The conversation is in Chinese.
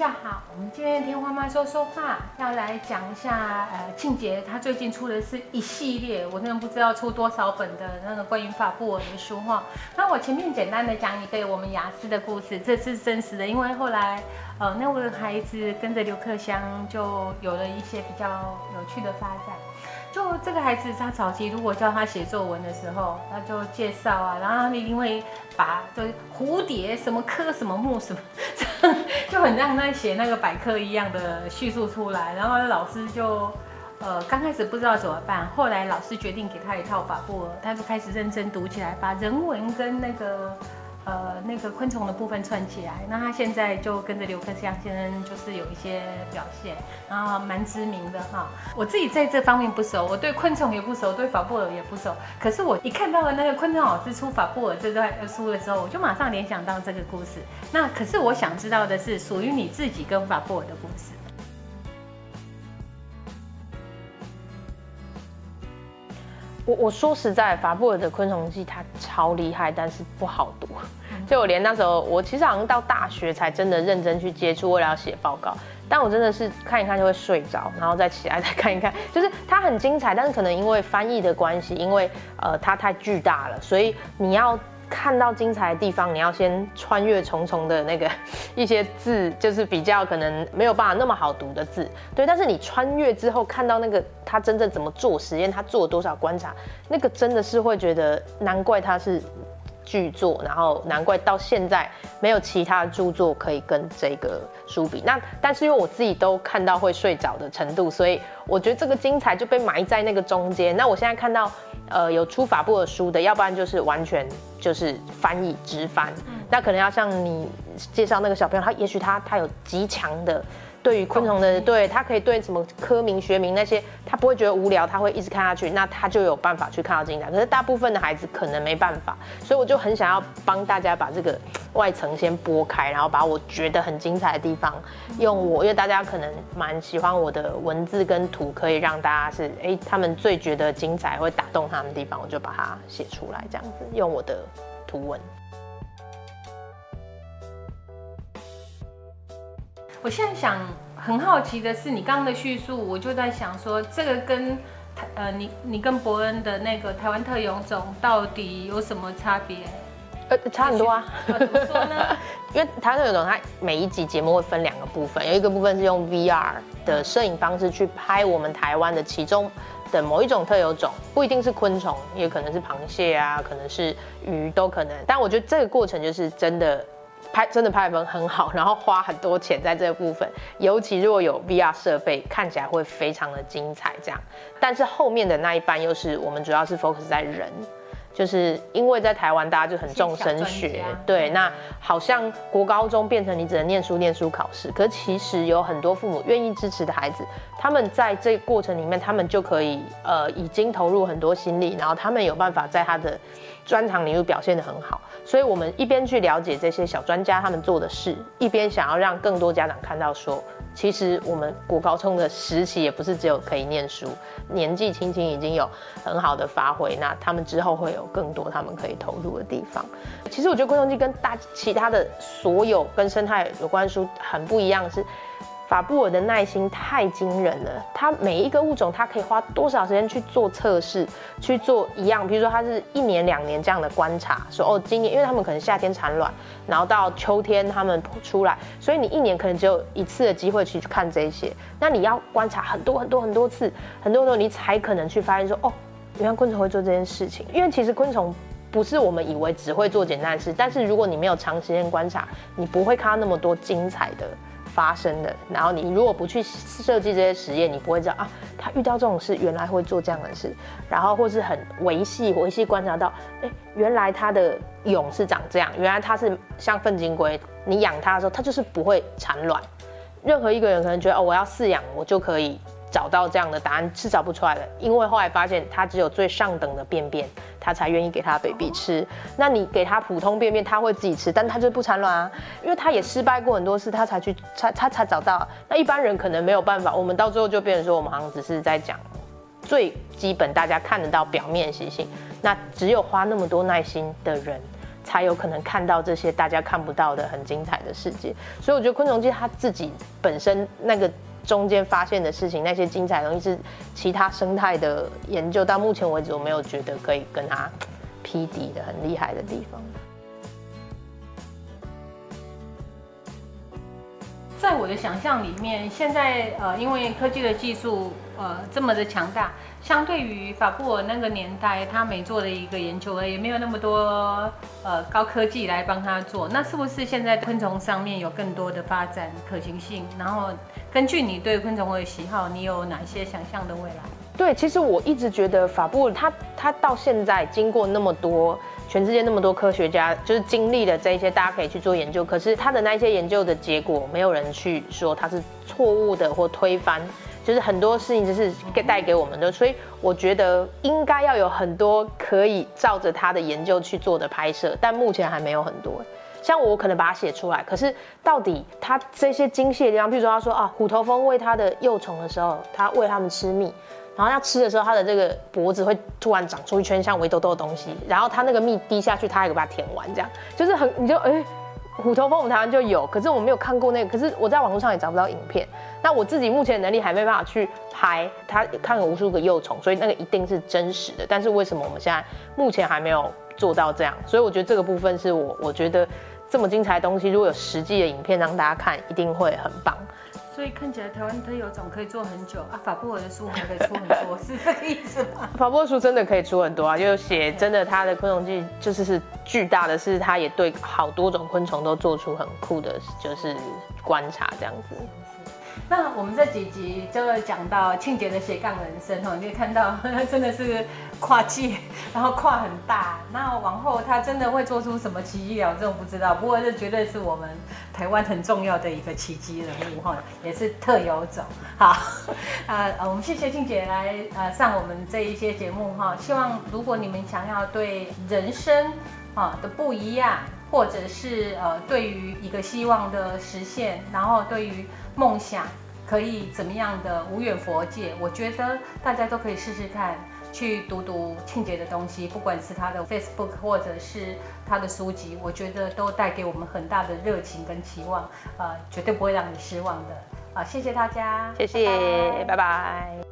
家好，我们今天听花妈说说话，要来讲一下呃庆杰他最近出的是一系列，我真的不知道出多少本的那个关于法布尔的书哈。那我前面简单的讲一个我们雅思的故事，这是真实的，因为后来呃那位孩子跟着刘克湘就有了一些比较有趣的发展。就这个孩子，他早期如果教他写作文的时候，他就介绍啊，然后他一定会把就蝴蝶什么科什么木什么，就很像在写那个百科一样的叙述出来。然后老师就呃刚开始不知道怎么办，后来老师决定给他一套法布，他就开始认真读起来，把人文跟那个。呃，那个昆虫的部分串起来，那他现在就跟着刘克湘先生，就是有一些表现，然后蛮知名的哈。我自己在这方面不熟，我对昆虫也不熟，对法布尔也不熟。可是我一看到了那个昆虫老师出法布尔这段书的时候，我就马上联想到这个故事。那可是我想知道的是，属于你自己跟法布尔的故事。我我说实在，法布尔的《昆虫记》它超厉害，但是不好读。就我连那时候，我其实好像到大学才真的认真去接触，为了要写报告。但我真的是看一看就会睡着，然后再起来再看一看。就是它很精彩，但是可能因为翻译的关系，因为呃它太巨大了，所以你要。看到精彩的地方，你要先穿越重重的那个 一些字，就是比较可能没有办法那么好读的字，对。但是你穿越之后，看到那个他真正怎么做实验，他做了多少观察，那个真的是会觉得难怪他是巨作，然后难怪到现在没有其他著作可以跟这个书比。那但是因为我自己都看到会睡着的程度，所以我觉得这个精彩就被埋在那个中间。那我现在看到。呃，有出法布尔书的，要不然就是完全就是翻译直翻，那可能要像你介绍那个小朋友，他也许他他有极强的。对于昆虫的，对他可以对什么科名学名那些，他不会觉得无聊，他会一直看下去，那他就有办法去看到精彩。可是大部分的孩子可能没办法，所以我就很想要帮大家把这个外层先剥开，然后把我觉得很精彩的地方，用我，因为大家可能蛮喜欢我的文字跟图，可以让大家是哎，他们最觉得精彩会打动他们的地方，我就把它写出来，这样子用我的图文。我现在想很好奇的是，你刚刚的叙述，我就在想说，这个跟台呃，你你跟伯恩的那个台湾特有种到底有什么差别？呃，差很多啊。怎么说呢？因为台湾特有种，它每一集节目会分两个部分，有一个部分是用 VR 的摄影方式去拍我们台湾的其中的某一种特有种，不一定是昆虫，也可能是螃蟹啊，可能是鱼都可能。但我觉得这个过程就是真的。拍真的拍的很好，然后花很多钱在这个部分，尤其如果有 VR 设备，看起来会非常的精彩。这样，但是后面的那一半又是我们主要是 focus 在人。就是因为在台湾，大家就很重升学，对，那好像国高中变成你只能念书、念书考试，可其实有很多父母愿意支持的孩子，他们在这个过程里面，他们就可以呃已经投入很多心力，然后他们有办法在他的专长领域表现得很好，所以我们一边去了解这些小专家他们做的事，一边想要让更多家长看到说。其实我们国高中的时期也不是只有可以念书，年纪轻轻已经有很好的发挥，那他们之后会有更多他们可以投入的地方。其实我觉得昆虫记跟大其他的所有跟生态有关书很不一样是。法布尔的耐心太惊人了，他每一个物种，他可以花多少时间去做测试，去做一样，比如说他是一年两年这样的观察，说哦，今年因为他们可能夏天产卵，然后到秋天他们出来，所以你一年可能只有一次的机会去看这些，那你要观察很多很多很多次，很多时候你才可能去发现说哦，原来昆虫会做这件事情，因为其实昆虫不是我们以为只会做简单的事，但是如果你没有长时间观察，你不会看到那么多精彩的。发生的，然后你如果不去设计这些实验，你不会知道啊，他遇到这种事原来会做这样的事，然后或是很维系维系观察到，哎，原来他的蛹是长这样，原来它是像粪金龟，你养它的时候它就是不会产卵。任何一个人可能觉得哦，我要饲养我就可以。找到这样的答案是找不出来的，因为后来发现他只有最上等的便便，他才愿意给他 baby 吃。那你给他普通便便，他会自己吃，但他就不产卵啊，因为他也失败过很多次，他才去，他他才找到。那一般人可能没有办法，我们到最后就变成说，我们好像只是在讲最基本大家看得到表面习性。那只有花那么多耐心的人，才有可能看到这些大家看不到的很精彩的世界。所以我觉得昆虫记它自己本身那个中间发现的事情，那些精彩的东西是其他生态的研究到目前为止我没有觉得可以跟它匹敌的很厉害的地方。在我的想象里面，现在呃，因为科技的技术呃这么的强大，相对于法布尔那个年代，他没做的一个研究，也没有那么多呃高科技来帮他做。那是不是现在昆虫上面有更多的发展可行性？然后根据你对昆虫的喜好，你有哪些想象的未来？对，其实我一直觉得法布尔他他到现在经过那么多。全世界那么多科学家，就是经历了这一些，大家可以去做研究。可是他的那些研究的结果，没有人去说他是错误的或推翻，就是很多事情就是给带给我们的。所以我觉得应该要有很多可以照着他的研究去做的拍摄，但目前还没有很多。像我可能把它写出来，可是到底它这些精细的地方，比如说他说啊，虎头蜂喂它的幼虫的时候，它喂它们吃蜜。然后要吃的时候，它的这个脖子会突然长出一圈像围兜兜的东西，然后它那个蜜滴下去，它还可以把它舔完，这样就是很，你就哎，虎头蜂我们台湾就有，可是我没有看过那个，可是我在网络上也找不到影片。那我自己目前能力还没办法去拍他，看了无数个幼虫，所以那个一定是真实的。但是为什么我们现在目前还没有做到这样？所以我觉得这个部分是我我觉得这么精彩的东西，如果有实际的影片让大家看，一定会很棒。所以看起来台湾它有种可以做很久啊，法布尔的书还可以出很多，是这个意思吗？法布尔书真的可以出很多啊，就写真的他的昆虫记就是是巨大的，是他也对好多种昆虫都做出很酷的，就是观察这样子。那我们这几集就讲到庆姐的斜杠人生哦，你可以看到 真的是跨界，然后跨很大。那往后她真的会做出什么奇迹了，这种不知道。不过这绝对是我们台湾很重要的一个奇迹人物哈，也是特有种。好，啊我们谢谢庆姐来呃上我们这一些节目哈。希望如果你们想要对人生啊的不一样，或者是呃对于一个希望的实现，然后对于梦想可以怎么样的无远佛界？我觉得大家都可以试试看，去读读庆杰的东西，不管是他的 Facebook 或者是他的书籍，我觉得都带给我们很大的热情跟期望，呃，绝对不会让你失望的。啊，谢谢大家，谢谢，拜拜。